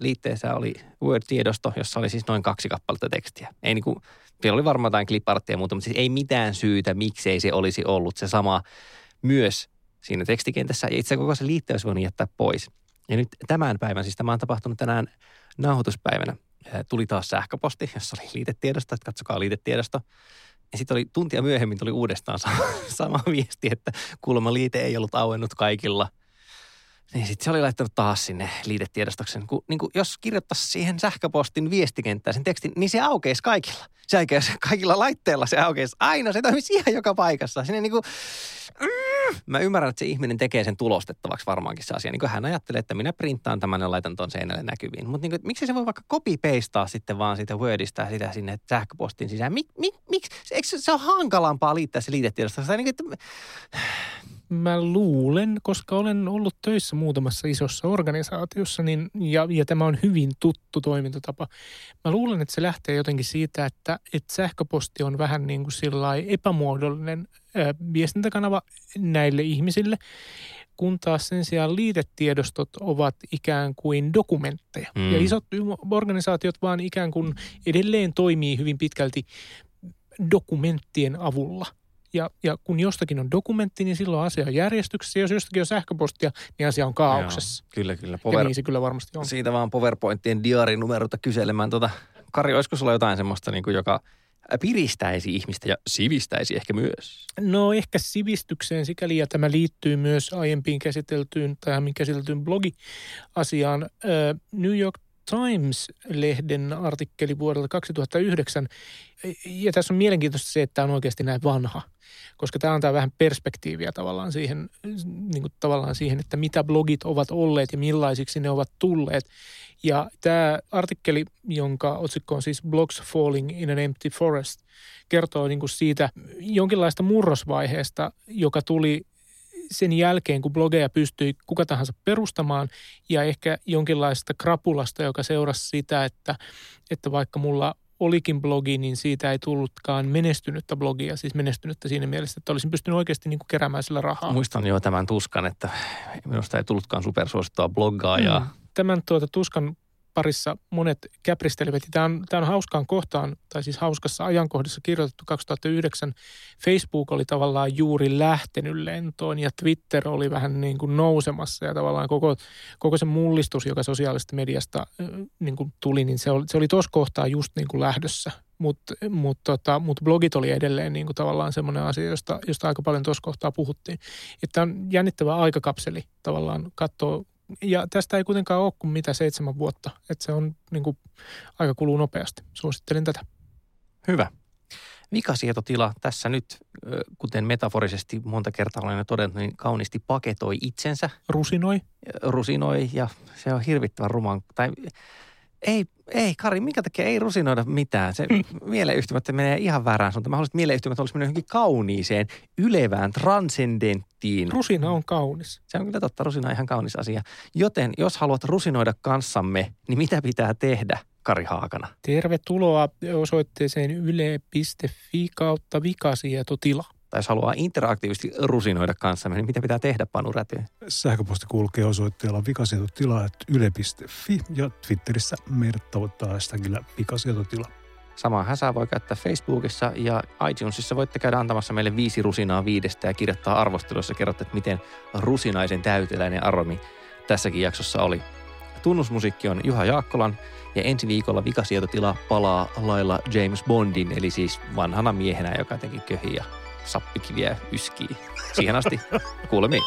Liitteessä oli Word-tiedosto, jossa oli siis noin kaksi kappaletta tekstiä. Ei niin kuin, siellä oli varmaan jotain cliparttia ja muuta, mutta siis ei mitään syytä, miksei se olisi ollut se sama myös siinä tekstikentässä. Ja itse koko se liitte olisi voinut jättää pois. Ja nyt tämän päivän, siis tämä on tapahtunut tänään nauhoituspäivänä, tuli taas sähköposti, jossa oli liitetiedosto, että katsokaa liitetiedosto. Ja sitten oli tuntia myöhemmin tuli uudestaan sama, sama viesti, että kuulemma liite ei ollut auennut kaikilla. Niin sitten se oli laittanut taas sinne liitetiedostoksen. Kun, niin kuin jos kirjoittaisi siihen sähköpostin viestikenttään sen tekstin, niin se aukeisi kaikilla. Se aukeisi kaikilla laitteilla, se aukeisi aina. Se toimisi ihan joka paikassa. Sinne niin kuin, mm, mä ymmärrän, että se ihminen tekee sen tulostettavaksi varmaankin se asia. Niin kuin hän ajattelee, että minä printtaan tämän ja laitan tuon seinälle näkyviin. Mutta niin miksi se voi vaikka copy-pastaa sitten vaan siitä Wordista sitä sinne sähköpostin sisään? Mik, mik, miksi? Eikö se ole hankalampaa liittää se liitetiedostosta? Niin, että Mä luulen, koska olen ollut töissä muutamassa isossa organisaatiossa, niin, ja, ja tämä on hyvin tuttu toimintatapa. Mä luulen, että se lähtee jotenkin siitä, että, että sähköposti on vähän niin kuin epämuodollinen ää, viestintäkanava näille ihmisille, kun taas sen sijaan liitetiedostot ovat ikään kuin dokumentteja. Mm. Ja isot organisaatiot vaan ikään kuin edelleen toimii hyvin pitkälti dokumenttien avulla – ja, ja kun jostakin on dokumentti, niin silloin asia on järjestyksessä. Jos jostakin on sähköpostia, niin asia on kaauksessa. Joo, kyllä, kyllä. Power, ja niin se kyllä varmasti on. Siitä vaan PowerPointien diarinumeroita kyselemään. Tota, Kari, olisiko sulla jotain semmoista, niin kuin, joka piristäisi ihmistä ja sivistäisi ehkä myös? No ehkä sivistykseen sikäli, ja tämä liittyy myös aiempiin käsiteltyyn tai aiemmin käsiteltyyn blogiasiaan. New York Times-lehden artikkeli vuodelta 2009. Ja tässä on mielenkiintoista se, että tämä on oikeasti näin vanha, koska tämä antaa vähän perspektiiviä tavallaan siihen, niin kuin tavallaan siihen, että mitä blogit ovat olleet ja millaisiksi ne ovat tulleet. Ja tämä artikkeli, jonka otsikko on siis Blogs Falling in an Empty Forest, kertoo niin kuin siitä jonkinlaista murrosvaiheesta, joka tuli sen jälkeen, kun blogeja pystyi kuka tahansa perustamaan ja ehkä jonkinlaista krapulasta, joka seurasi sitä, että, että vaikka mulla olikin blogi, niin siitä ei tullutkaan menestynyttä blogia, siis menestynyttä siinä mielessä, että olisin pystynyt oikeasti niin kuin keräämään sillä rahaa. Muistan jo tämän tuskan, että minusta ei tullutkaan supersuosittua bloggaa. Mm. Tämän tuota tuskan parissa monet käpristelevät. Tämä on, tämä on hauskaan kohtaan, tai siis hauskassa ajankohdassa kirjoitettu 2009. Facebook oli tavallaan juuri lähtenyt lentoon ja Twitter oli vähän niin kuin nousemassa ja tavallaan koko, koko se mullistus, joka sosiaalisesta mediasta niin kuin tuli, niin se oli, se oli tuossa kohtaa just niin kuin lähdössä mutta mut, tota, mut blogit oli edelleen niin kuin tavallaan semmoinen asia, josta, josta aika paljon tuossa kohtaa puhuttiin. Että on jännittävä aikakapseli tavallaan katsoa, ja tästä ei kuitenkaan ole kuin mitä seitsemän vuotta, että se on niin kuin, aika kuluu nopeasti. Suosittelen tätä. Hyvä. Vikasietotila tässä nyt, kuten metaforisesti monta kertaa olen todennut, niin kauniisti paketoi itsensä. Rusinoi. Rusinoi ja se on hirvittävän ruman, tai ei, ei Kari, minkä takia ei rusinoida mitään? Se mm. mieleyhtymät menee ihan väärään suuntaan. Mä haluaisin, että mieleyhtymät olisi mennyt johonkin kauniiseen, ylevään, transcendenttiin. Rusina on kaunis. Se on kyllä totta, rusina on ihan kaunis asia. Joten jos haluat rusinoida kanssamme, niin mitä pitää tehdä? Kari Haakana. Tervetuloa osoitteeseen yle.fi kautta vikasietotila tai jos haluaa interaktiivisesti rusinoida kanssamme, niin mitä pitää tehdä, Panu Räty? Sähköposti kulkee osoitteella vikasietotila.yle.fi ja Twitterissä meidät tavoittaa hashtagillä vikasietotila. Samaa häsää voi käyttää Facebookissa ja iTunesissa voitte käydä antamassa meille viisi rusinaa viidestä ja kirjoittaa arvostelussa kerrotte, että miten rusinaisen täyteläinen aromi tässäkin jaksossa oli. Tunnusmusiikki on Juha Jaakkolan ja ensi viikolla vikasietotila palaa lailla James Bondin, eli siis vanhana miehenä, joka jotenkin köhii ja sappikiviä yskii. Siihen asti kuulemiin.